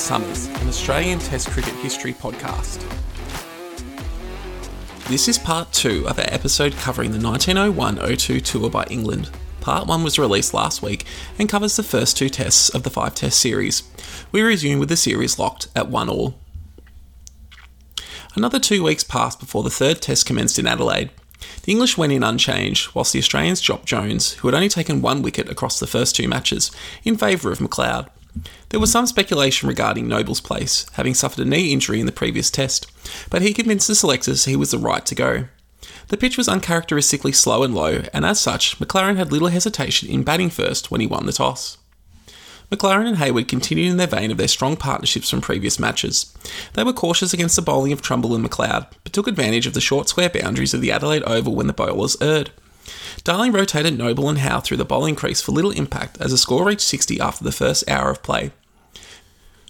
Summers, an Australian Test cricket history podcast. This is part two of our episode covering the 1901 02 tour by England. Part one was released last week and covers the first two tests of the five test series. We resume with the series locked at one all. Another two weeks passed before the third test commenced in Adelaide. The English went in unchanged, whilst the Australians dropped Jones, who had only taken one wicket across the first two matches, in favour of McLeod. There was some speculation regarding Noble's place, having suffered a knee injury in the previous test, but he convinced the selectors he was the right to go. The pitch was uncharacteristically slow and low, and as such, MacLaren had little hesitation in batting first when he won the toss. MacLaren and Hayward continued in their vein of their strong partnerships from previous matches. They were cautious against the bowling of Trumble and McLeod, but took advantage of the short square boundaries of the Adelaide Oval when the bowlers erred. Darling rotated Noble and Howe through the bowling crease for little impact as the score reached 60 after the first hour of play.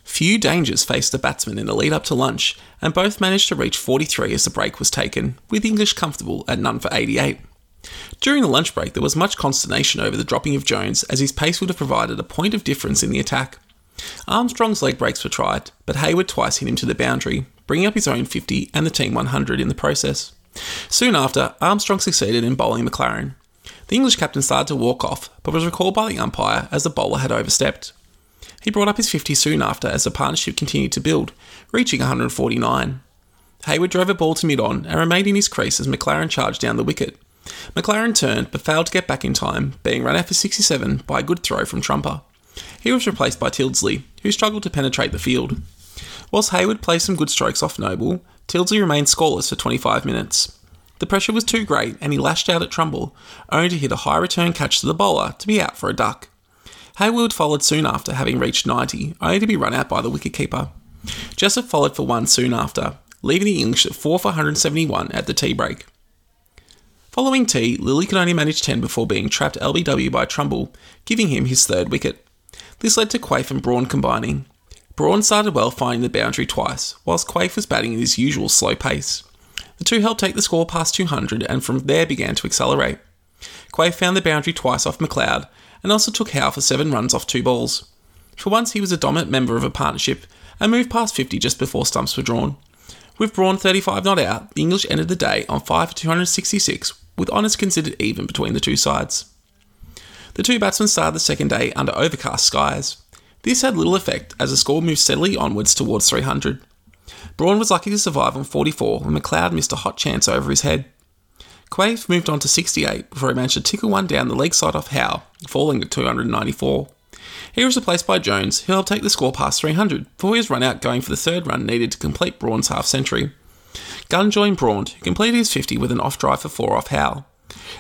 Few dangers faced the batsmen in the lead up to lunch, and both managed to reach 43 as the break was taken, with English comfortable at none for 88. During the lunch break, there was much consternation over the dropping of Jones, as his pace would have provided a point of difference in the attack. Armstrong's leg breaks were tried, but Hayward twice hit him to the boundary, bringing up his own 50 and the team 100 in the process. Soon after, Armstrong succeeded in bowling MacLaren. The English captain started to walk off, but was recalled by the umpire as the bowler had overstepped. He brought up his 50 soon after as the partnership continued to build, reaching 149. Hayward drove a ball to mid on and remained in his crease as MacLaren charged down the wicket. MacLaren turned but failed to get back in time, being run out for 67 by a good throw from Trumper. He was replaced by Tyldesley, who struggled to penetrate the field. Whilst Hayward played some good strokes off Noble, Tyldesley remained scoreless for 25 minutes. The pressure was too great and he lashed out at Trumble, only to hit a high return catch to the bowler to be out for a duck. Hayward followed soon after, having reached 90, only to be run out by the wicketkeeper. Jessop followed for one soon after, leaving the English at 4 for 171 at the tea break. Following tea, Lilley could only manage 10 before being trapped LBW by Trumble, giving him his third wicket. This led to Quaife and Braund combining. Braund started well, finding the boundary twice, whilst Quaife was batting at his usual slow pace. The two helped take the score past 200 and from there began to accelerate. Quaife found the boundary twice off McLeod and also took Howe for seven runs off two balls. For once, he was a dominant member of a partnership and moved past 50 just before stumps were drawn. With Braund 35 not out, the English ended the day on 5 for 266, with honours considered even between the two sides. The two batsmen started the second day under overcast skies. This had little effect as the score moved steadily onwards towards 300. Braund was lucky to survive on 44 when McLeod missed a hot chance over his head. Quaife moved on to 68 before he managed to tickle one down the leg side off Howe, falling to 294. He was replaced by Jones, who helped take the score past 300 before was run out going for the third run needed to complete Braund's half century. Gunn joined Braund, who completed his 50 with an off drive for 4 off Howe.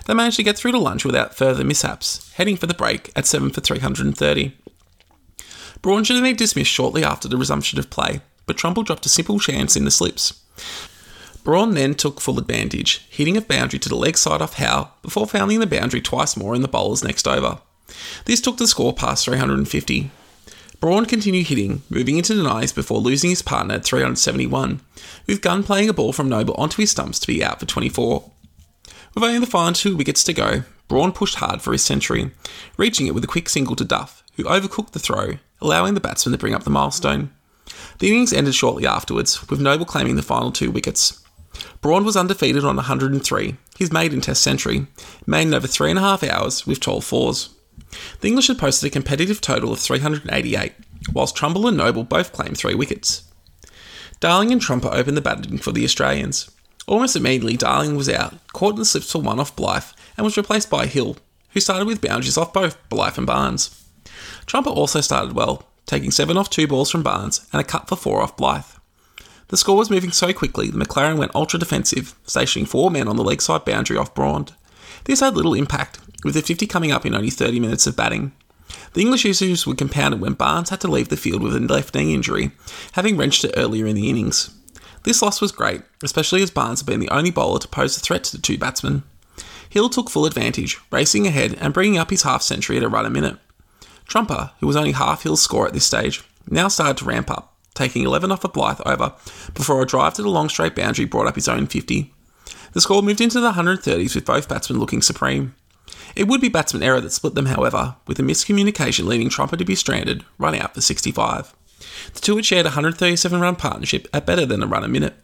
They managed to get through to lunch without further mishaps, heading for the break at 7 for 330. Braund should have been dismissed shortly after the resumption of play, but Trumble dropped a simple chance in the slips. Braund then took full advantage, hitting a boundary to the leg side off Howe before fouling the boundary twice more in the bowler's next over. This took the score past 350. Braund continued hitting, moving into denies before losing his partner at 371, with Gunn playing a ball from Noble onto his stumps to be out for 24. With only the final two wickets to go, Braund pushed hard for his century, reaching it with a quick single to Duff, who overcooked the throw, allowing the batsman to bring up the milestone. The innings ended shortly afterwards, with Noble claiming the final two wickets. Braund was undefeated on 103, his maiden Test century, made in over three and a half hours with 12 fours. The English had posted a competitive total of 388, whilst Trumble and Noble both claimed three wickets. Darling and Trumper opened the batting for the Australians. Almost immediately, Darling was out, caught in the slips for one off Blythe, and was replaced by Hill, who started with boundaries off both Blythe and Barnes. Trumper also started well, taking seven off two balls from Barnes and a cut for four off Blythe. The score was moving so quickly that MacLaren went ultra defensive, stationing four men on the leg side boundary off Braund. This had little impact, with the 50 coming up in only 30 minutes of batting. The English issues were compounded when Barnes had to leave the field with a left knee injury, having wrenched it earlier in the innings. This loss was great, especially as Barnes had been the only bowler to pose a threat to the two batsmen. Hill took full advantage, racing ahead and bringing up his half century at a run a minute. Trumper, who was only half Hill's score at this stage, now started to ramp up, taking 11 off a Blythe over before a drive to the long straight boundary brought up his own 50. The score moved into the 130s with both batsmen looking supreme. It would be batsman error that split them, however, with a miscommunication leading Trumper to be stranded, run out for 65. The two had shared a 137 run partnership at better than a run a minute.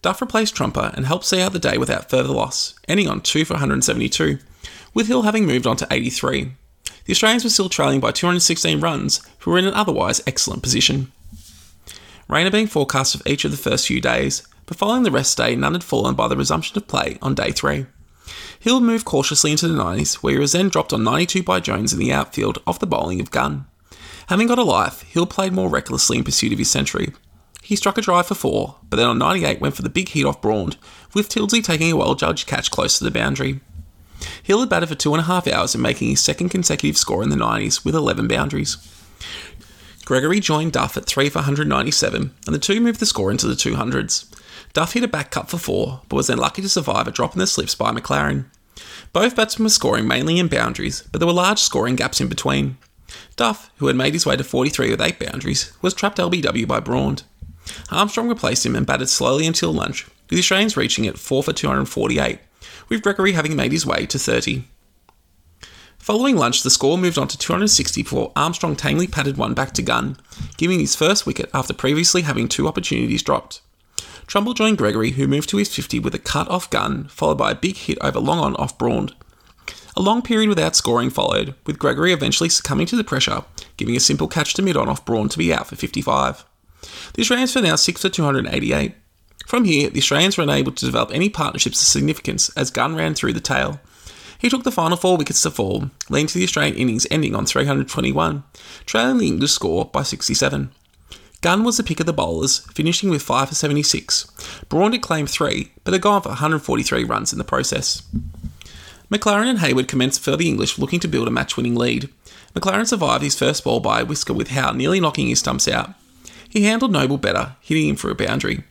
Duff replaced Trumper and helped see out the day without further loss, ending on 2 for 172, with Hill having moved on to 83. The Australians were still trailing by 216 runs, who were in an otherwise excellent position. Rain had been forecast of each of the first few days, but following the rest day, none had fallen by the resumption of play on day three. Hill moved cautiously into the 90s, where he was then dropped on 92 by Jones in the outfield off the bowling of Gunn. Having got a life, Hill played more recklessly in pursuit of his century. He struck a drive for four, but then on 98 went for the big hit off Braund, with Tyldesley taking a well judged catch close to the boundary. Hill had batted for two and a half hours and making his second consecutive score in the 90s with 11 boundaries. Gregory joined Duff at 3 for 197, and the two moved the score into the 200s. Duff hit a back cut for four, but was then lucky to survive a drop in the slips by MacLaren. Both batsmen were scoring mainly in boundaries, but there were large scoring gaps in between. Duff, who had made his way to 43 with 8 boundaries, was trapped LBW by Braund. Armstrong replaced him and batted slowly until lunch, with the Australians reaching it 4 for 248, with Gregory having made his way to 30. Following lunch, the score moved on to 260 before Armstrong tamely patted one back to Gunn, giving his first wicket after previously having two opportunities dropped. Trumble joined Gregory, who moved to his 50 with a cut off Gunn, followed by a big hit over long on off Braund. A long period without scoring followed, with Gregory eventually succumbing to the pressure, giving a simple catch to mid on off Braund to be out for 55. The Australians were now 6 for 288. From here, the Australians were unable to develop any partnerships of significance as Gunn ran through the tail. He took the final four wickets to fall, leading to the Australian innings ending on 321, trailing the English score by 67. Gunn was the pick of the bowlers, finishing with 5 for 76. Braund had claimed 3, but had gone for 143 runs in the process. MacLaren and Hayward commenced for the English looking to build a match winning lead. MacLaren survived his first ball by a whisker with Howe nearly knocking his stumps out. He handled Noble better, hitting him for a boundary.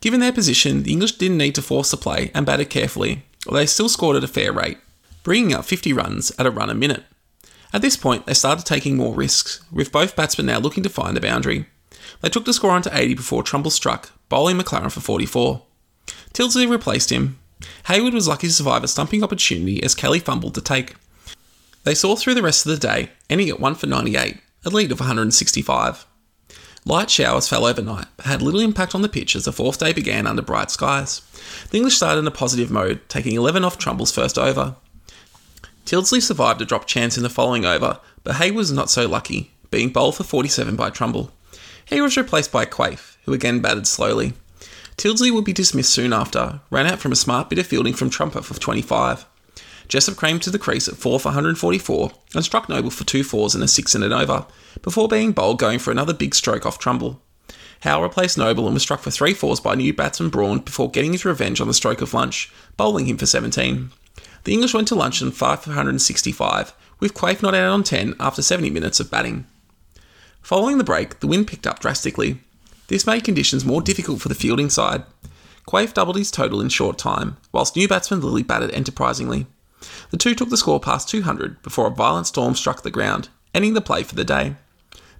Given their position, the English didn't need to force the play and batted carefully, although they still scored at a fair rate, bringing up 50 runs at a run a minute. At this point, they started taking more risks, with both batsmen now looking to find a boundary. They took the score on to 80 before Trumble struck, bowling MacLaren for 44. Tyldesley replaced him. Hayward was lucky to survive a stumping opportunity as Kelly fumbled to take. They saw through the rest of the day, ending at 1 for 98, a lead of 165. Light showers fell overnight, but had little impact on the pitch as the fourth day began under bright skies. The English started in a positive mode, taking 11 off Trumble's first over. Tyldesley survived a drop chance in the following over, but Hay was not so lucky, being bowled for 47 by Trumble. He was replaced by Quaife, who again batted slowly. Tyldesley would be dismissed soon after, ran out from a smart bit of fielding from Trumper for 25. Jessop came to the crease at 4 for 144 and struck Noble for two fours and a six in an over, before being bowled going for another big stroke off Trumble. Howe replaced Noble and was struck for three fours by new batsman Braund before getting his revenge on the stroke of lunch, bowling him for 17. The English went to lunch on 5 for 165, with Quaife not out on 10 after 70 minutes of batting. Following the break, the wind picked up drastically. This made conditions more difficult for the fielding side. Quaife doubled his total in short time, whilst new batsman Lilley batted enterprisingly. The two took the score past 200 before a violent storm struck the ground, ending the play for the day.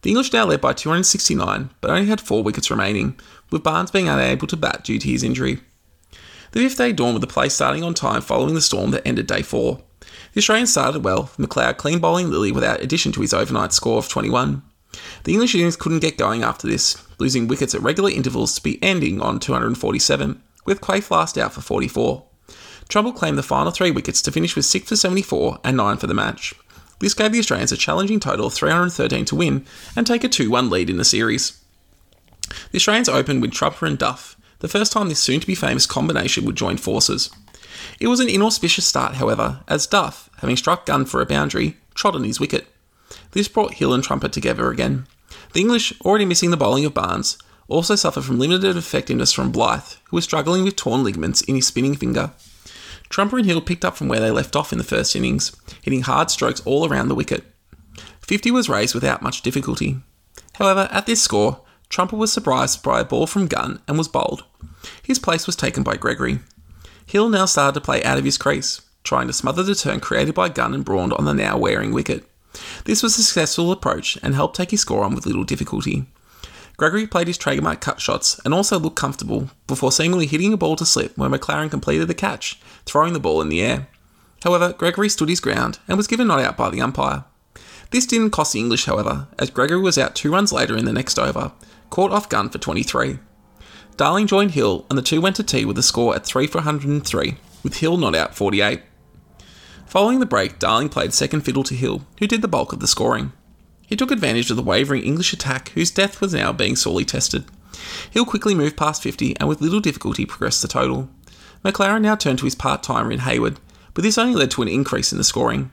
The English now led by 269, but only had four wickets remaining, with Barnes being unable to bat due to his injury. The fifth day dawned with the play starting on time following the storm that ended day four. The Australians started well, McLeod clean bowling Lilley without addition to his overnight score of 21. The English innings couldn't get going after this, losing wickets at regular intervals to be ending on 247, with Quaife last out for 44. Trumble claimed the final three wickets to finish with 6 for 74 and 9 for the match. This gave the Australians a challenging total of 313 to win and take a 2 1 lead in the series. The Australians opened with Trumper and Duff, the first time this soon to be famous combination would join forces. It was an inauspicious start, however, as Duff, having struck Gunn for a boundary, trod on his wicket. This brought Hill and Trumper together again. The English, already missing the bowling of Barnes, also suffered from limited effectiveness from Blythe, who was struggling with torn ligaments in his spinning finger. Trumper and Hill picked up from where they left off in the first innings, hitting hard strokes all around the wicket. 50 was raised without much difficulty. However, at this score, Trumper was surprised by a ball from Gunn and was bowled. His place was taken by Gregory. Hill now started to play out of his crease, trying to smother the turn created by Gunn and Braund on the now wearing wicket. This was a successful approach and helped take his score on with little difficulty. Gregory played his trademark cut shots and also looked comfortable before seemingly hitting a ball to slip where MacLaren completed the catch, throwing the ball in the air. However, Gregory stood his ground and was given not out by the umpire. This didn't cost the English, however, as Gregory was out two runs later in the next over, caught off Gunn for 23. Darling joined Hill and the two went to tea with a score at 3 for 103, with Hill not out 48. Following the break, Darling played second fiddle to Hill, who did the bulk of the scoring. He took advantage of the wavering English attack, whose depth was now being sorely tested. Hill quickly moved past 50 and with little difficulty progressed the total. MacLaren now turned to his part timer in Hayward, but this only led to an increase in the scoring.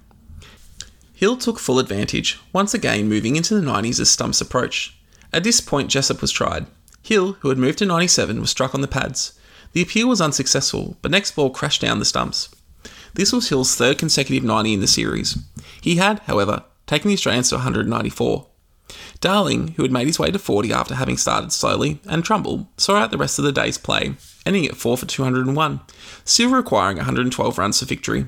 Hill took full advantage, once again moving into the 90s as stumps approached. At this point, Jessop was tried. Hill, who had moved to 97, was struck on the pads. The appeal was unsuccessful, but next ball crashed down the stumps. This was Hill's third consecutive 90 in the series. He had, however, taking the Australians to 194. Darling, who had made his way to 40 after having started slowly, and Trumble saw out the rest of the day's play, ending at 4 for 201, still requiring 112 runs for victory.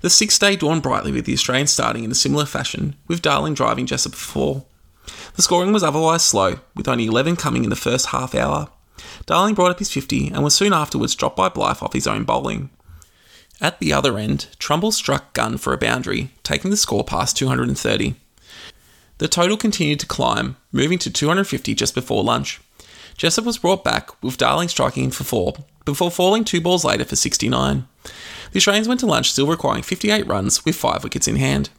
The sixth day dawned brightly with the Australians starting in a similar fashion, with Darling driving Jessop for. The scoring was otherwise slow, with only 11 coming in the first half hour. Darling brought up his 50 and was soon afterwards dropped by Blythe off his own bowling. At the other end, Trumble struck Gunn for a boundary, taking the score past 230. The total continued to climb, moving to 250 just before lunch. Jessop was brought back, with Darling striking in for four, before falling two balls later for 69. The Australians went to lunch still requiring 58 runs with five wickets in hand.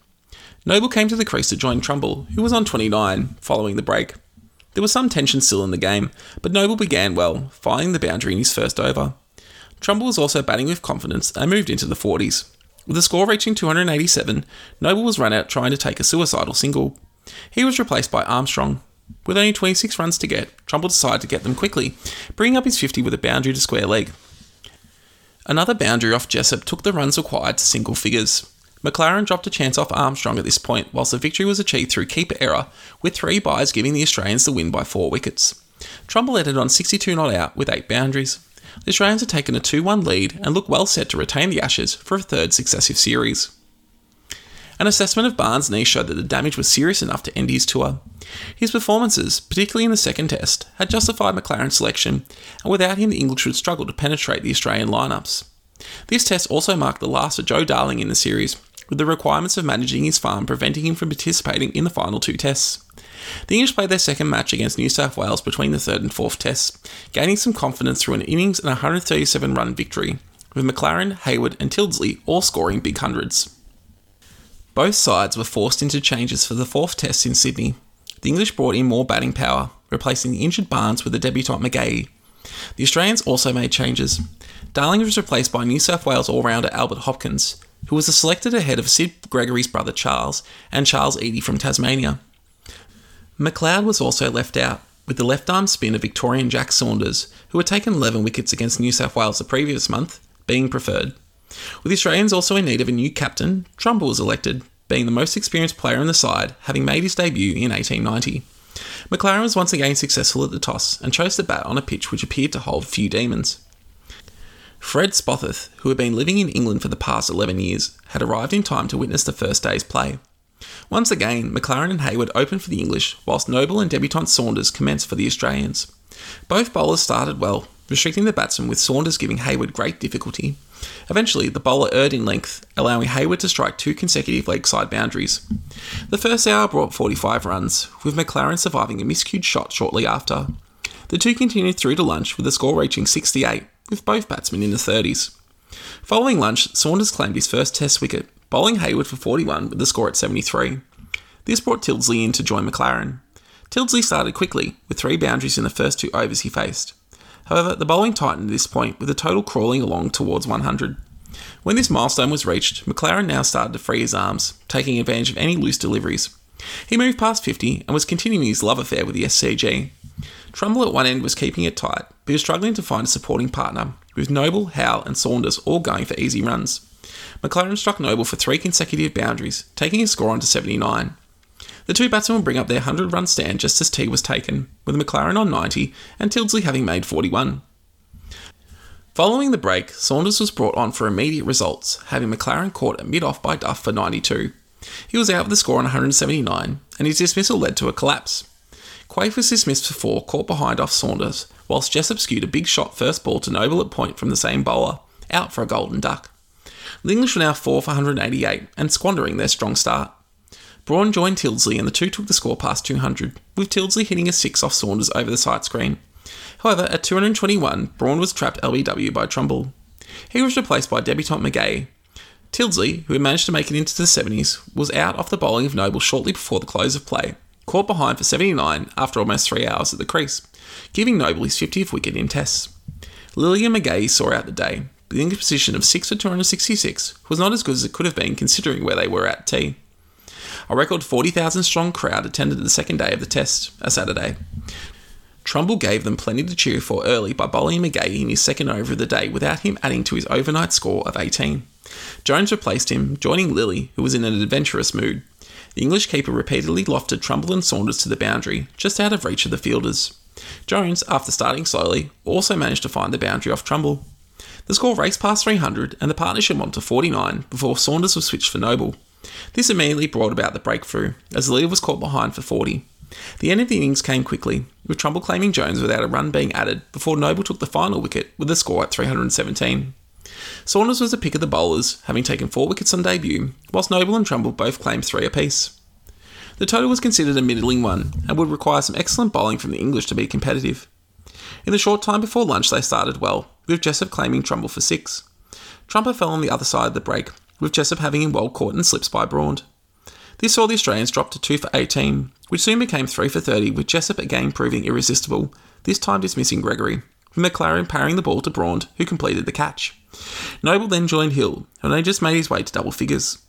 Noble came to the crease to join Trumble, who was on 29, following the break. There was some tension still in the game, but Noble began well, finding the boundary in his first over. Trumble was also batting with confidence and moved into the 40s. With the score reaching 287, Noble was run out trying to take a suicidal single. He was replaced by Armstrong. With only 26 runs to get, Trumble decided to get them quickly, bringing up his 50 with a boundary to square leg. Another boundary off Jessop took the runs required to single figures. MacLaren dropped a chance off Armstrong at this point, whilst the victory was achieved through keeper error, with three byes giving the Australians the win by four wickets. Trumble ended on 62 not out with eight boundaries the Australians had taken a 2 1 lead and look well set to retain the Ashes for a third successive series. An assessment of Barnes' knee showed that the damage was serious enough to end his tour. His performances, particularly in the second test, had justified MacLaren's selection, and without him, the English would struggle to penetrate the Australian lineups. This test also marked the last of Joe Darling in the series, with the requirements of managing his farm preventing him from participating in the final two tests. The English played their second match against New South Wales between the third and fourth tests, gaining some confidence through an innings and 137 run victory, with MacLaren, Hayward, and Tyldesley all scoring big hundreds. Both sides were forced into changes for the fourth test in Sydney. The English brought in more batting power, replacing the injured Barnes with the debutant McGahey. The Australians also made changes. Darling was replaced by New South Wales all rounder Albert Hopkins, who was selected ahead of Sid Gregory's brother Charles and Charles Eady from Tasmania. McLeod was also left out, with the left arm spin of Victorian Jack Saunders, who had taken 11 wickets against New South Wales the previous month, being preferred. With the Australians also in need of a new captain, Trumble was elected, being the most experienced player in the side, having made his debut in 1890. MacLaren was once again successful at the toss and chose to bat on a pitch which appeared to hold few demons. Fred Spofforth, who had been living in England for the past 11 years, had arrived in time to witness the first day's play. Once again, MacLaren and Hayward opened for the English, whilst Noble and debutant Saunders commenced for the Australians. Both bowlers started well, restricting the batsmen with Saunders giving Hayward great difficulty. Eventually, the bowler erred in length, allowing Hayward to strike two consecutive leg side boundaries. The first hour brought 45 runs, with MacLaren surviving a miscued shot shortly after. The two continued through to lunch with the score reaching 68, with both batsmen in the 30s. Following lunch, Saunders claimed his first Test wicket, bowling Hayward for 41 with the score at 73. This brought Tyldesley in to join MacLaren. Tyldesley started quickly, with three boundaries in the first two overs he faced. However, the bowling tightened at this point, with the total crawling along towards 100. When this milestone was reached, MacLaren now started to free his arms, taking advantage of any loose deliveries. He moved past 50 and was continuing his love affair with the SCG. Trumble at one end was keeping it tight, but he was struggling to find a supporting partner, with Noble, Howe, and Saunders all going for easy runs. MacLaren struck Noble for three consecutive boundaries, taking his score on to 79. The two batsmen will bring up their 100 run stand just as tea was taken, with MacLaren on 90 and Tyldesley having made 41. Following the break, Saunders was brought on for immediate results, having MacLaren caught at mid off by Duff for 92. He was out with the score on 179, and his dismissal led to a collapse. Quaife was dismissed for four, caught behind off Saunders, whilst Jessop skewed a big shot first ball to Noble at point from the same bowler, out for a golden duck. The English were now 4 for 188 and squandering their strong start. Braund joined Tyldesley and the two took the score past 200, with Tyldesley hitting a 6 off Saunders over the sight screen. However, at 221, Braund was trapped LBW by Trumble. He was replaced by debutant McGahey. Tyldesley, who had managed to make it into the 70s, was out off the bowling of Noble shortly before the close of play, caught behind for 79 after almost three hours at the crease, giving Noble his 50th wicket in Tests. Lilley and McGahey saw out the day, the English position of 6 for 266 was not as good as it could have been considering where they were at tea. A record 40,000 strong crowd attended the second day of the test, a Saturday. Trumble gave them plenty to cheer for early by bowling McGahey in his second over of the day without him adding to his overnight score of 18. Jones replaced him, joining Lilley, who was in an adventurous mood. The English keeper repeatedly lofted Trumble and Saunders to the boundary, just out of reach of the fielders. Jones, after starting slowly, also managed to find the boundary off Trumble. The score raced past 300 and the partnership went to 49 before Saunders was switched for Noble. This immediately brought about the breakthrough, as the leader was caught behind for 40. The end of the innings came quickly, with Trumble claiming Jones without a run being added before Noble took the final wicket with the score at 317. Saunders was the pick of the bowlers, having taken four wickets on debut, whilst Noble and Trumble both claimed three apiece. The total was considered a middling one and would require some excellent bowling from the English to be competitive. In the short time before lunch, they started well, with Jessop claiming Trumble for six. Trumper fell on the other side of the break, with Jessop having him well caught and slips by Braund. This saw the Australians drop to 2 for 18, which soon became 3 for 30, with Jessop again proving irresistible, this time dismissing Gregory, with MacLaren parrying the ball to Braund, who completed the catch. Noble then joined Hill, and they just made his way to double figures.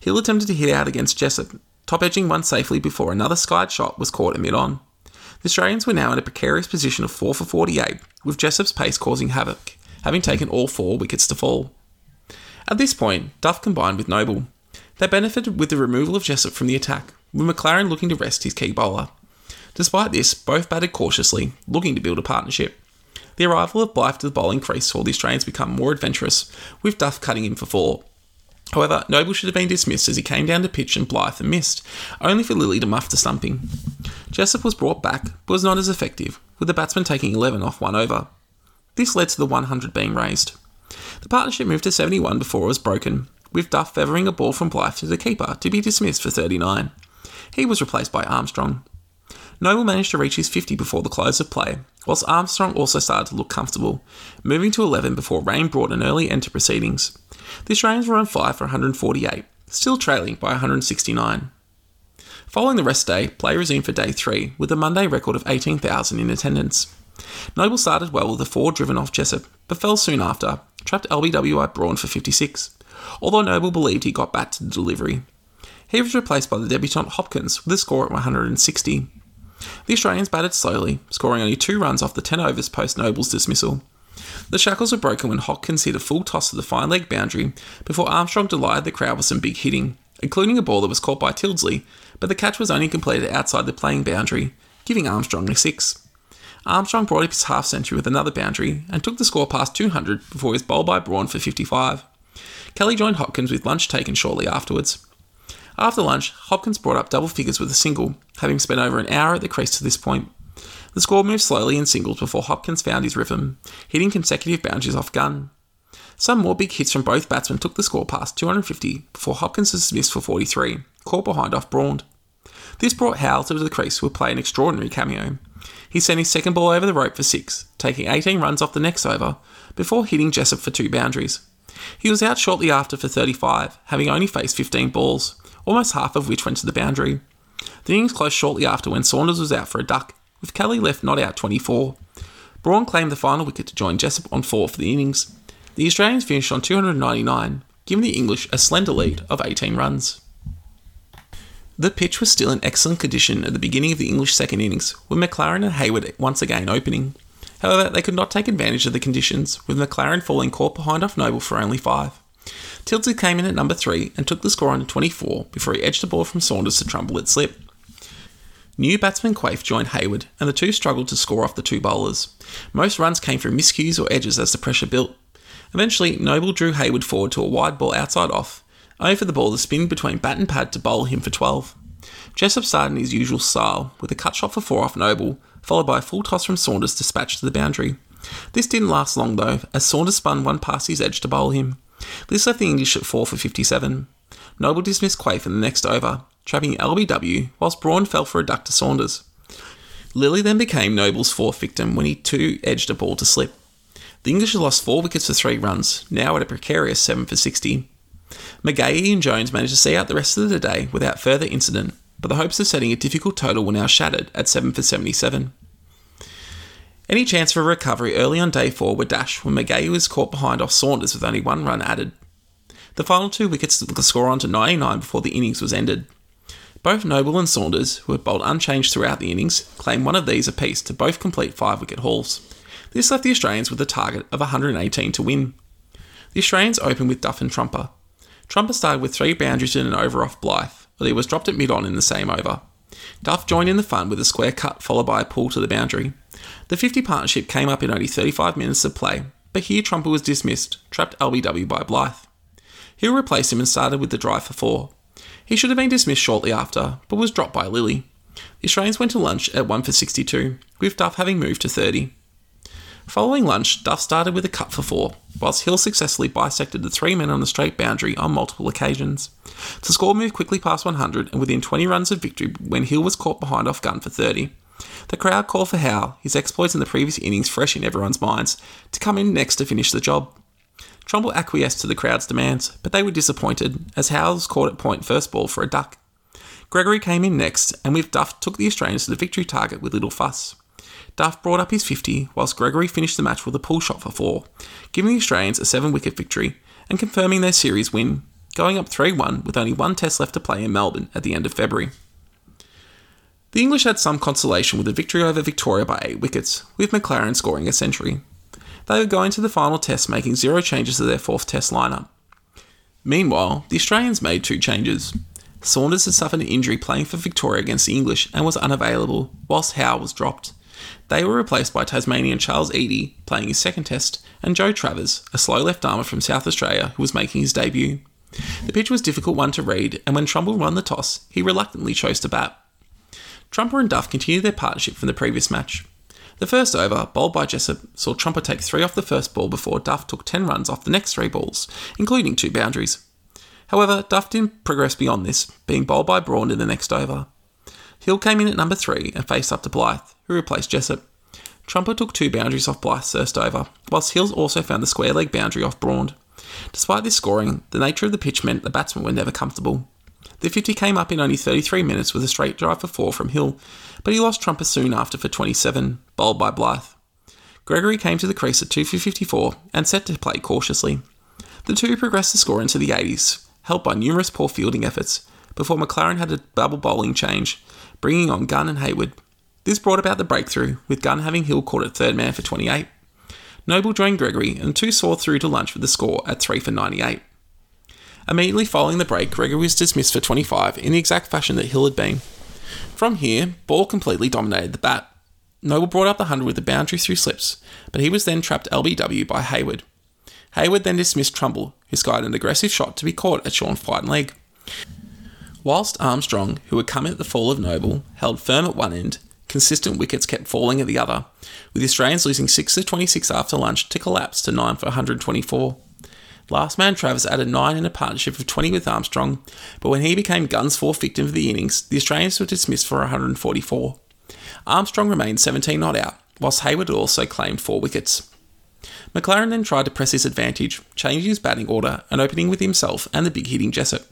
Hill attempted to hit out against Jessop, top edging one safely before another skied shot was caught at mid on. The Australians were now in a precarious position of 4 for 48, with Jessop's pace causing havoc, having taken all four wickets to fall. At this point, Duff combined with Noble. They benefited with the removal of Jessop from the attack, with MacLaren looking to rest his key bowler. Despite this, both batted cautiously, looking to build a partnership. The arrival of Blythe to the bowling crease saw the Australians become more adventurous, with Duff cutting in for four. However, Noble should have been dismissed as he came down to pitch and Blythe and missed, only for Lilley to muff the stumping. Jessop was brought back, but was not as effective, with the batsman taking 11 off one over. This led to the 100 being raised. The partnership moved to 71 before it was broken, with Duff feathering a ball from Blythe to the keeper to be dismissed for 39. He was replaced by Armstrong. Noble managed to reach his 50 before the close of play, whilst Armstrong also started to look comfortable, moving to 11 before rain brought an early end to proceedings. The Australians were on fire for 148, still trailing by 169. Following the rest day, play resumed for day 3, with a Monday record of 18,000 in attendance. Noble started well with a 4 driven off Jessop, but fell soon after, trapped LBW at Braund for 56, although Noble believed he got back to the delivery. He was replaced by the debutant Hopkins with a score at 160. The Australians batted slowly, scoring only two runs off the 10 overs post Noble's dismissal. The shackles were broken when Hopkins hit a full toss to the fine leg boundary before Armstrong delighted the crowd with some big hitting, including a ball that was caught by Tyldesley, but the catch was only completed outside the playing boundary, giving Armstrong a six. Armstrong brought up his half century with another boundary and took the score past 200 before he was bowled by Braund for 55. Kelly joined Hopkins with lunch taken shortly afterwards. After lunch, Hopkins brought up double figures with a single, having spent over an hour at the crease to this point. The score moved slowly in singles before Hopkins found his rhythm, hitting consecutive boundaries off Gunn. Some more big hits from both batsmen took the score past 250 before Hopkins was dismissed for 43, caught behind off Braund. This brought Howell to the crease, who would play an extraordinary cameo. He sent his second ball over the rope for six, taking 18 runs off the next over, before hitting Jessop for two boundaries. He was out shortly after for 35, having only faced 15 balls, almost half of which went to the boundary. The innings closed shortly after when Saunders was out for a duck, with Kelly left not out 24. Braund claimed the final wicket to join Jessop on four for the innings. The Australians finished on 299, giving the English a slender lead of 18 runs. The pitch was still in excellent condition at the beginning of the English second innings, with MacLaren and Hayward once again opening. However, they could not take advantage of the conditions, with MacLaren falling caught behind off Noble for only five. Tyldesley came in at number three and took the score on 24 before he edged the ball from Saunders to Trumble at slip. New batsman Quaife joined Hayward, and the two struggled to score off the two bowlers. Most runs came from miscues or edges as the pressure built. Eventually, Noble drew Hayward forward to a wide ball outside off, for the ball to spin between bat and pad to bowl him for 12. Jessop started in his usual style, with a cut shot for four off Noble, followed by a full toss from Saunders dispatched to the boundary. This didn't last long though, as Saunders spun one past his edge to bowl him. This left the English at 4 for 57. Noble dismissed Quaife in the next over, trapping LBW, whilst Braund fell for a duck to Saunders. Lilley then became Noble's fourth victim when he too edged a ball to slip. The English lost four wickets for three runs, now at a precarious 7 for 60. McGahey and Jones managed to see out the rest of the day without further incident, but the hopes of setting a difficult total were now shattered at 7 for 77. Any chance for a recovery early on day four were dashed when McGahey was caught behind off Saunders with only one run added. The final two wickets took the score on to 99 before the innings was ended. Both Noble and Saunders, who had bowled unchanged throughout the innings, claimed one of these apiece to both complete five wicket hauls. This left the Australians with a target of 118 to win. The Australians opened with Duff and Trumper. Trumper started with three boundaries in an over off Blythe, but he was dropped at mid on in the same over. Duff joined in the fun with a square cut followed by a pull to the boundary. The 50 partnership came up in only 35 minutes of play, but here Trumper was dismissed, trapped LBW by Blythe. Hill replaced him and started with the drive for four. He should have been dismissed shortly after, but was dropped by Lilley. The Australians went to lunch at 1 for 62, with Duff having moved to 30. Following lunch, Duff started with a cut for four, whilst Hill successfully bisected the three men on the straight boundary on multiple occasions. The score moved quickly past 100 and within 20 runs of victory when Hill was caught behind off Gunn for 30. The crowd called for Howe, his exploits in the previous innings fresh in everyone's minds, to come in next to finish the job. Trumble acquiesced to the crowd's demands, but they were disappointed, as Howe was caught at point first ball for a duck. Gregory came in next, and with Duff took the Australians to the victory target with little fuss. Duff brought up his 50, whilst Gregory finished the match with a pull shot for four, giving the Australians a seven wicket victory and confirming their series win, going up 3 1 with only one test left to play in Melbourne at the end of February. The English had some consolation with a victory over Victoria by eight wickets, with MacLaren scoring a century. They were going to the final test making zero changes to their fourth test lineup. Meanwhile, the Australians made two changes. Saunders had suffered an injury playing for Victoria against the English and was unavailable, whilst Howe was dropped. They were replaced by Tasmanian Charles Eady, playing his second test, and Joe Travers, a slow left armer from South Australia who was making his debut. The pitch was a difficult one to read, and when Trumble won the toss, he reluctantly chose to bat. Trumper and Duff continued their partnership from the previous match. The first over, bowled by Jessop, saw Trumper take three off the first ball before Duff took 10 runs off the next three balls, including two boundaries. However, Duff didn't progress beyond this, being bowled by Braund in the next over. Hill came in at number three and faced up to Blythe, who replaced Jessop. Trumper took two boundaries off Blythe's first over, whilst Hills also found the square leg boundary off Braund. Despite this scoring, the nature of the pitch meant the batsmen were never comfortable. The 50 came up in only 33 minutes with a straight drive for four from Hill, but he lost Trumper soon after for 27, bowled by Blythe. Gregory came to the crease at 2 for 54 and set to play cautiously. The two progressed the score into the 80s, helped by numerous poor fielding efforts, before MacLaren had a double bowling change, bringing on Gunn and Hayward. This brought about the breakthrough, with Gunn having Hill caught at third man for 28. Noble joined Gregory, and two saw through to lunch with the score at 3 for 98. Immediately following the break, Gregory was dismissed for 25 in the exact fashion that Hill had been. From here, Ball completely dominated the bat. Noble brought up the 100 with the boundary through slips, but he was then trapped LBW by Hayward. Hayward then dismissed Trumble, who skied an aggressive shot to be caught at Sean Fight and leg. Whilst Armstrong, who had come at the fall of Noble, held firm at one end, consistent wickets kept falling at the other, with the Australians losing 6 to 26 after lunch to collapse to 9 for 124. Last man Travers added 9 in a partnership of 20 with Armstrong, but when he became Gunn's fourth victim for the innings, the Australians were dismissed for 144. Armstrong remained 17 not out, whilst Hayward also claimed 4 wickets. MacLaren then tried to press his advantage, changing his batting order and opening with himself and the big hitting Jessop.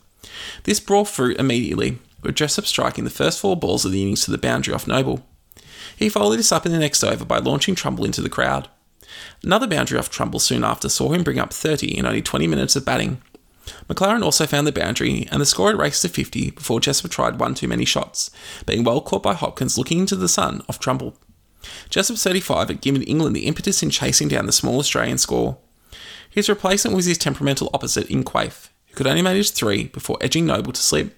This bore fruit immediately, with Jessop striking the first four balls of the innings to the boundary off Noble. He followed this up in the next over by launching Trumble into the crowd. Another boundary off Trumble soon after saw him bring up 30 in only 20 minutes of batting. MacLaren also found the boundary, and the score had raced to 50 before Jessop tried one too many shots, being well caught by Hopkins looking into the sun off Trumble. Jessop's 35 had given England the impetus in chasing down the small Australian score. His replacement was his temperamental opposite in Quaife, who could only manage three before edging Noble to slip.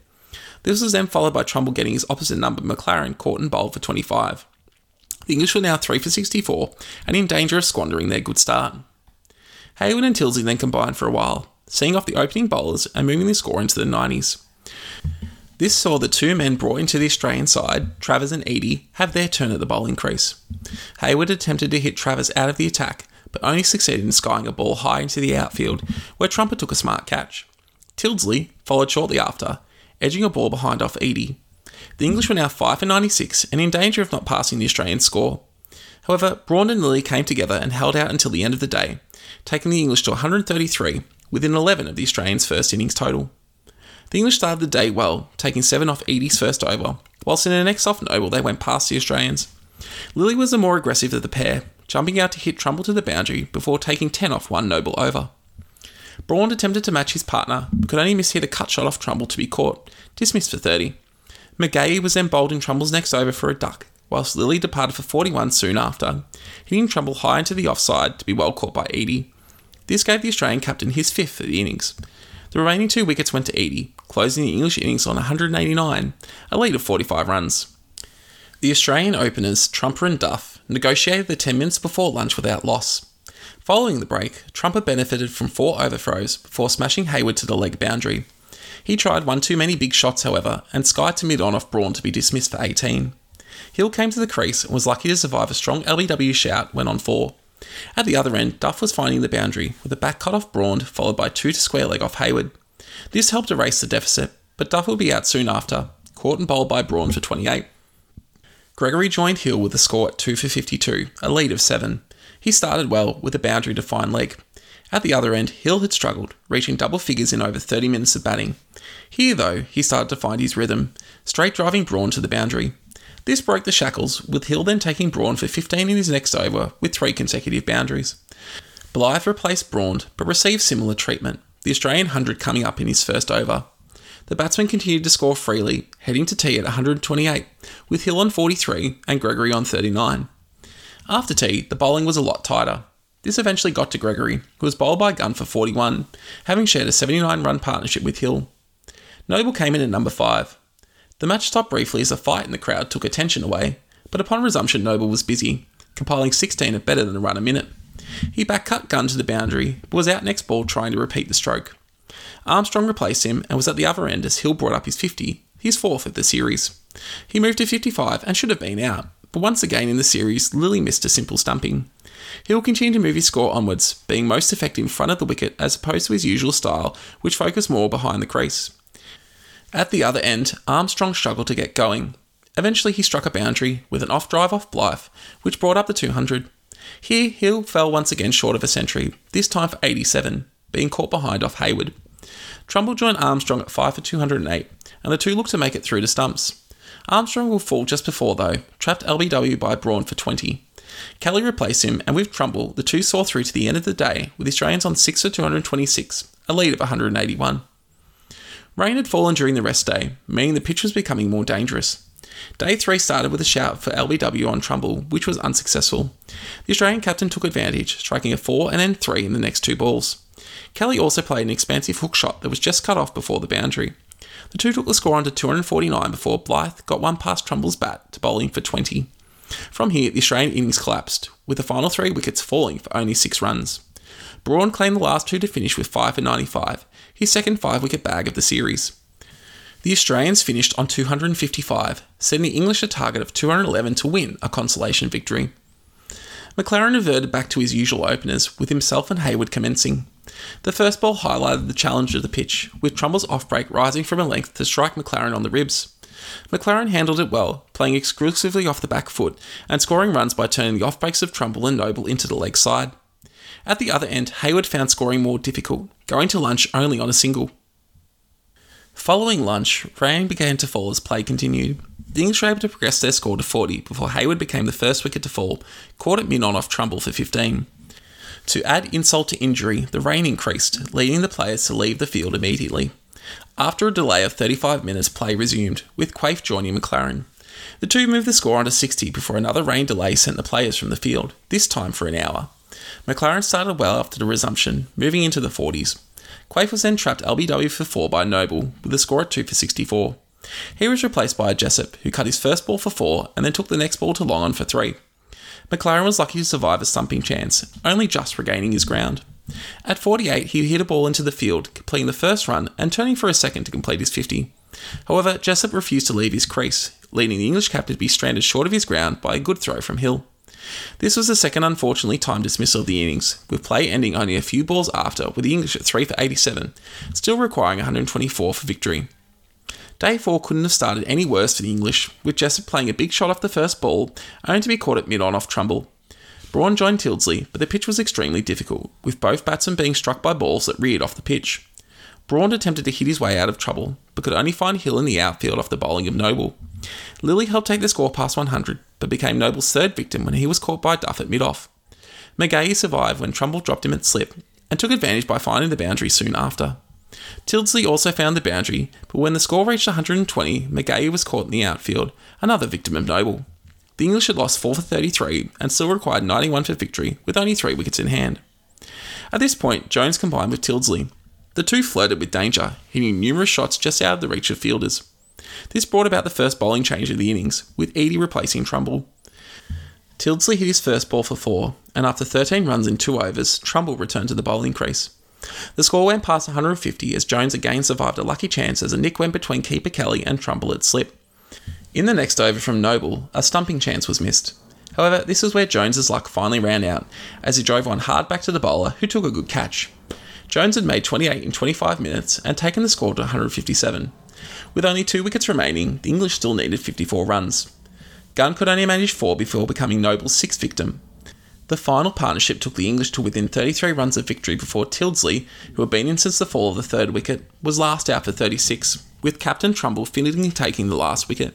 This was then followed by Trumble getting his opposite number, MacLaren, caught and bowled for 25. The English were now 3 for 64 and in danger of squandering their good start. Hayward and Tyldesley then combined for a while, seeing off the opening bowlers and moving the score into the 90s. This saw the two men brought into the Australian side, Travers and Eady, have their turn at the bowling crease. Hayward attempted to hit Travers out of the attack, but only succeeded in skying a ball high into the outfield, where Trumper took a smart catch. Tyldesley followed shortly after, edging a ball behind off Eady. The English were now 5 for 96 and in danger of not passing the Australian score. However, Braund and Lilley came together and held out until the end of the day, taking the English to 133, within 11 of the Australians' first innings total. The English started the day well, taking 7 off Eady's first over, whilst in the next off Noble they went past the Australians. Lilley was the more aggressive of the pair, jumping out to hit Trumble to the boundary before taking 10 off one Noble over. Braund attempted to match his partner, but could only miss hit a cut shot off Trumble to be caught, dismissed for 30. McGahey was then bowled in Trumble's next over for a duck, whilst Lilley departed for 41 soon after, hitting Trumble high into the offside to be well caught by Eady. This gave the Australian captain his fifth for the innings. The remaining two wickets went to Eady, closing the English innings on 189, a lead of 45 runs. The Australian openers, Trumper and Duff, negotiated the 10 minutes before lunch without loss. Following the break, Trumper benefited from four overthrows before smashing Hayward to the leg boundary. He tried one too many big shots, however, and skied to mid on off Braund to be dismissed for 18. Hill came to the crease and was lucky to survive a strong LBW shout when on four. At the other end, Duff was finding the boundary with a back cut off Braund, followed by two to square leg off Hayward. This helped erase the deficit, but Duff will be out soon after, caught and bowled by Braund for 28. Gregory joined Hill with a score at 2 for 52, a lead of 7. He started well with a boundary to fine leg. At the other end, Hill had struggled, reaching double figures in over 30 minutes of batting. Here, though, he started to find his rhythm, straight driving Braund to the boundary. This broke the shackles, with Hill then taking Braund for 15 in his next over with three consecutive boundaries. Blythe replaced Braund, but received similar treatment the Australian 100 coming up in his first over. The batsman continued to score freely, heading to tea at 128, with Hill on 43 and Gregory on 39. After tea, the bowling was a lot tighter. This eventually got to Gregory, who was bowled by Gunn for 41, having shared a 79 run partnership with Hill. Noble came in at number 5. The match stopped briefly as a fight in the crowd took attention away, but upon resumption, Noble was busy, compiling 16 at better than a run a minute. He back cut Gunn to the boundary, but was out next ball trying to repeat the stroke. Armstrong replaced him and was at the other end as Hill brought up his 50, his fourth of the series. He moved to 55 and should have been out, but once again in the series, Lilley missed a simple stumping. Hill continued to move his score onwards, being most effective in front of the wicket as opposed to his usual style, which focused more behind the crease. At the other end, Armstrong struggled to get going. Eventually, he struck a boundary with an off drive off Blythe, which brought up the 200. Here, Hill fell once again short of a century, this time for 87, being caught behind off Hayward. Trumble joined Armstrong at 5 for 208, and the two looked to make it through to stumps. Armstrong will fall just before, though, trapped LBW by Braund for 20. Kelly replaced him, and with Trumble, the two saw through to the end of the day, with Australians on 6 for 226, a lead of 181. Rain had fallen during the rest day, meaning the pitch was becoming more dangerous. Day three started with a shout for LBW on Trumble, which was unsuccessful. The Australian captain took advantage, striking a 4 and then 3 in the next two balls. Kelly also played an expansive hook shot that was just cut off before the boundary. The two took the score on to 249 before Blythe got one past Trumble's bat to bowling for 20. From here, the Australian innings collapsed, with the final three wickets falling for only six runs. Braund claimed the last two to finish with 5 for 95, his second five wicket bag of the series. The Australians finished on 255, setting the English a target of 211 to win a consolation victory. MacLaren reverted back to his usual openers, with himself and Hayward commencing. The first ball highlighted the challenge of the pitch, with Trumble's off break rising from a length to strike MacLaren on the ribs. MacLaren handled it well, playing exclusively off the back foot and scoring runs by turning the off breaks of Trumble and Noble into the leg side. At the other end, Hayward found scoring more difficult, going to lunch only on a single. Following lunch, rain began to fall as play continued. The English were able to progress their score to 40 before Hayward became the first wicket to fall, caught at mid on off Trumble for 15. To add insult to injury, the rain increased, leading the players to leave the field immediately. After a delay of 35 minutes, play resumed, with Quaife joining MacLaren. The two moved the score on to 60 before another rain delay sent the players from the field, this time for an hour. MacLaren started well after the resumption, moving into the 40s. Quaife was then trapped LBW for 4 by Noble, with a score at 2 for 64. He was replaced by Jessop, who cut his first ball for 4 and then took the next ball to long on for 3. MacLaren was lucky to survive a stumping chance, only just regaining his ground. At 48, he hit a ball into the field, completing the first run and turning for a second to complete his 50. However, Jessop refused to leave his crease, leading the English captain to be stranded short of his ground by a good throw from Hill. This was the second unfortunately timed dismissal of the innings, with play ending only a few balls after, with the English at 3 for 87, still requiring 124 for victory. Day 4 couldn't have started any worse for the English, with Jessop playing a big shot off the first ball, only to be caught at mid on off Trumble. Braund joined Tyldesley, but the pitch was extremely difficult, with both batsmen being struck by balls that reared off the pitch. Braund attempted to hit his way out of trouble, but could only find Hill in the outfield off the bowling of Noble. Lilley helped take the score past 100, but became Noble's third victim when he was caught by Duff at mid-off. McGahey survived when Trumble dropped him at slip, and took advantage by finding the boundary soon after. Tyldesley also found the boundary, but when the score reached 120, McGahey was caught in the outfield, another victim of Noble. The English had lost 4 for 33 and still required 91 for victory, with only three wickets in hand. At this point, Jones combined with Tyldesley. The two flirted with danger, hitting numerous shots just out of the reach of fielders. This brought about the first bowling change of the innings, with Eady replacing Trumble. Tyldesley hit his first ball for four, and after 13 runs in two overs, Trumble returned to the bowling crease. The score went past 150 as Jones again survived a lucky chance as a nick went between keeper Kelly and Trumble at slip. In the next over from Noble, a stumping chance was missed. However, this was where Jones's luck finally ran out, as he drove one hard back to the bowler, who took a good catch. Jones had made 28 in 25 minutes and taken the score to 157. With only two wickets remaining, the English still needed 54 runs. Gunn could only manage four before becoming Noble's sixth victim. The final partnership took the English to within 33 runs of victory before Tyldesley, who had been in since the fall of the third wicket, was last out for 36, with Captain Trumble finally taking the last wicket.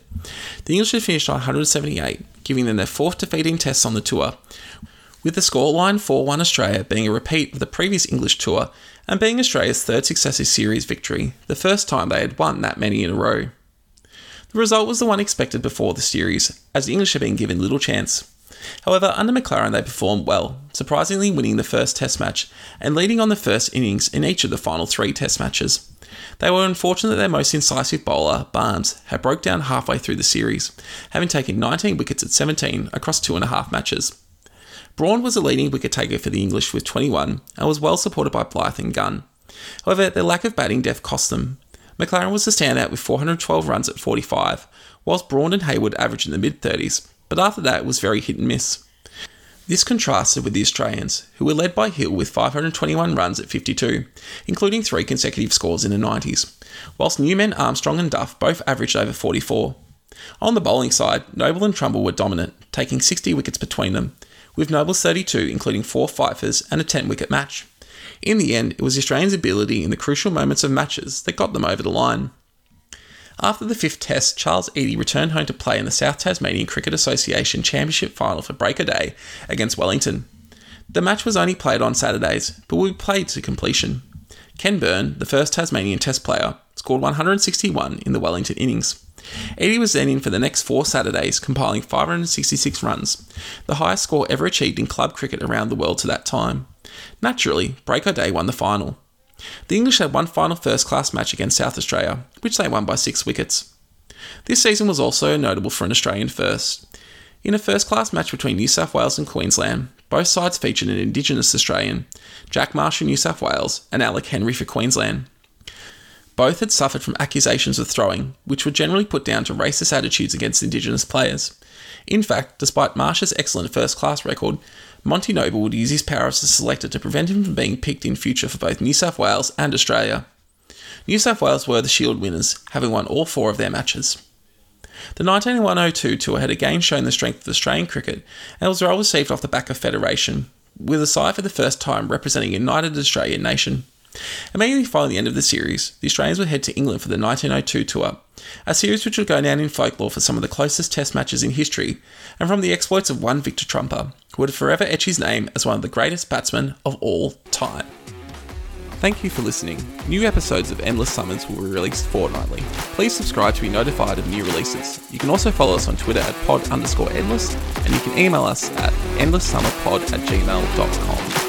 The English had finished on 178, giving them their fourth defeat in Tests on the tour, with the scoreline 4 1 Australia being a repeat of the previous English tour and being Australia's third successive series victory, the first time they had won that many in a row. The result was the one expected before the series, as the English had been given little chance. However, under MacLaren, they performed well, surprisingly winning the first Test match and leading on the first innings in each of the final three Test matches. They were unfortunate that their most incisive bowler, Barnes, had broke down halfway through the series, having taken 19 wickets at 17 across two and a half matches. Braund was a leading wicket taker for the English with 21 and was well supported by Blythe and Gunn. However, their lack of batting depth cost them. MacLaren was the standout with 412 runs at 45, whilst Braund and Hayward averaged in the mid 30s, but after that was very hit and miss. This contrasted with the Australians, who were led by Hill with 521 runs at 52, including three consecutive scores in the 90s, whilst Newman, Armstrong, and Duff both averaged over 44. On the bowling side, Noble and Trumble were dominant, taking 60 wickets between them, with Noble's 32 including four fifers and a 10 wicket match. In the end, it was the Australians' ability in the crucial moments of matches that got them over the line. After the fifth test, Charles Eady returned home to play in the South Tasmanian Cricket Association Championship final for Break O'Day against Wellington. The match was only played on Saturdays, but will be played to completion. Ken Burn, the first Tasmanian Test player, scored 161 in the Wellington innings. Eady was then in for the next four Saturdays, compiling 566 runs, the highest score ever achieved in club cricket around the world to that time. Naturally, Break O'Day won the final. The English had one final first class match against South Australia, which they won by six wickets. This season was also notable for an Australian first. In a first class match between New South Wales and Queensland, both sides featured an Indigenous Australian, Jack Marsh for New South Wales and Alec Henry for Queensland. Both had suffered from accusations of throwing, which were generally put down to racist attitudes against Indigenous players. In fact, despite Marsh's excellent first class record, Monty Noble would use his power as a selector to prevent him from being picked in future for both New South Wales and Australia. New South Wales were the Shield winners, having won all four of their matches. The 1901-02 tour had again shown the strength of Australian cricket and was well received off the back of Federation, with a side for the first time representing united Australian nation. Immediately following the end of the series, the Australians would head to England for the 1902 tour, a series which would go down in folklore for some of the closest test matches in history, and from the exploits of one Victor Trumper, who would forever etch his name as one of the greatest batsmen of all time. Thank you for listening. New episodes of Endless Summer will be released fortnightly. Please subscribe to be notified of new releases. You can also follow us on Twitter at pod underscore endless, and you can email us at endlesssummerpod at gmail.com.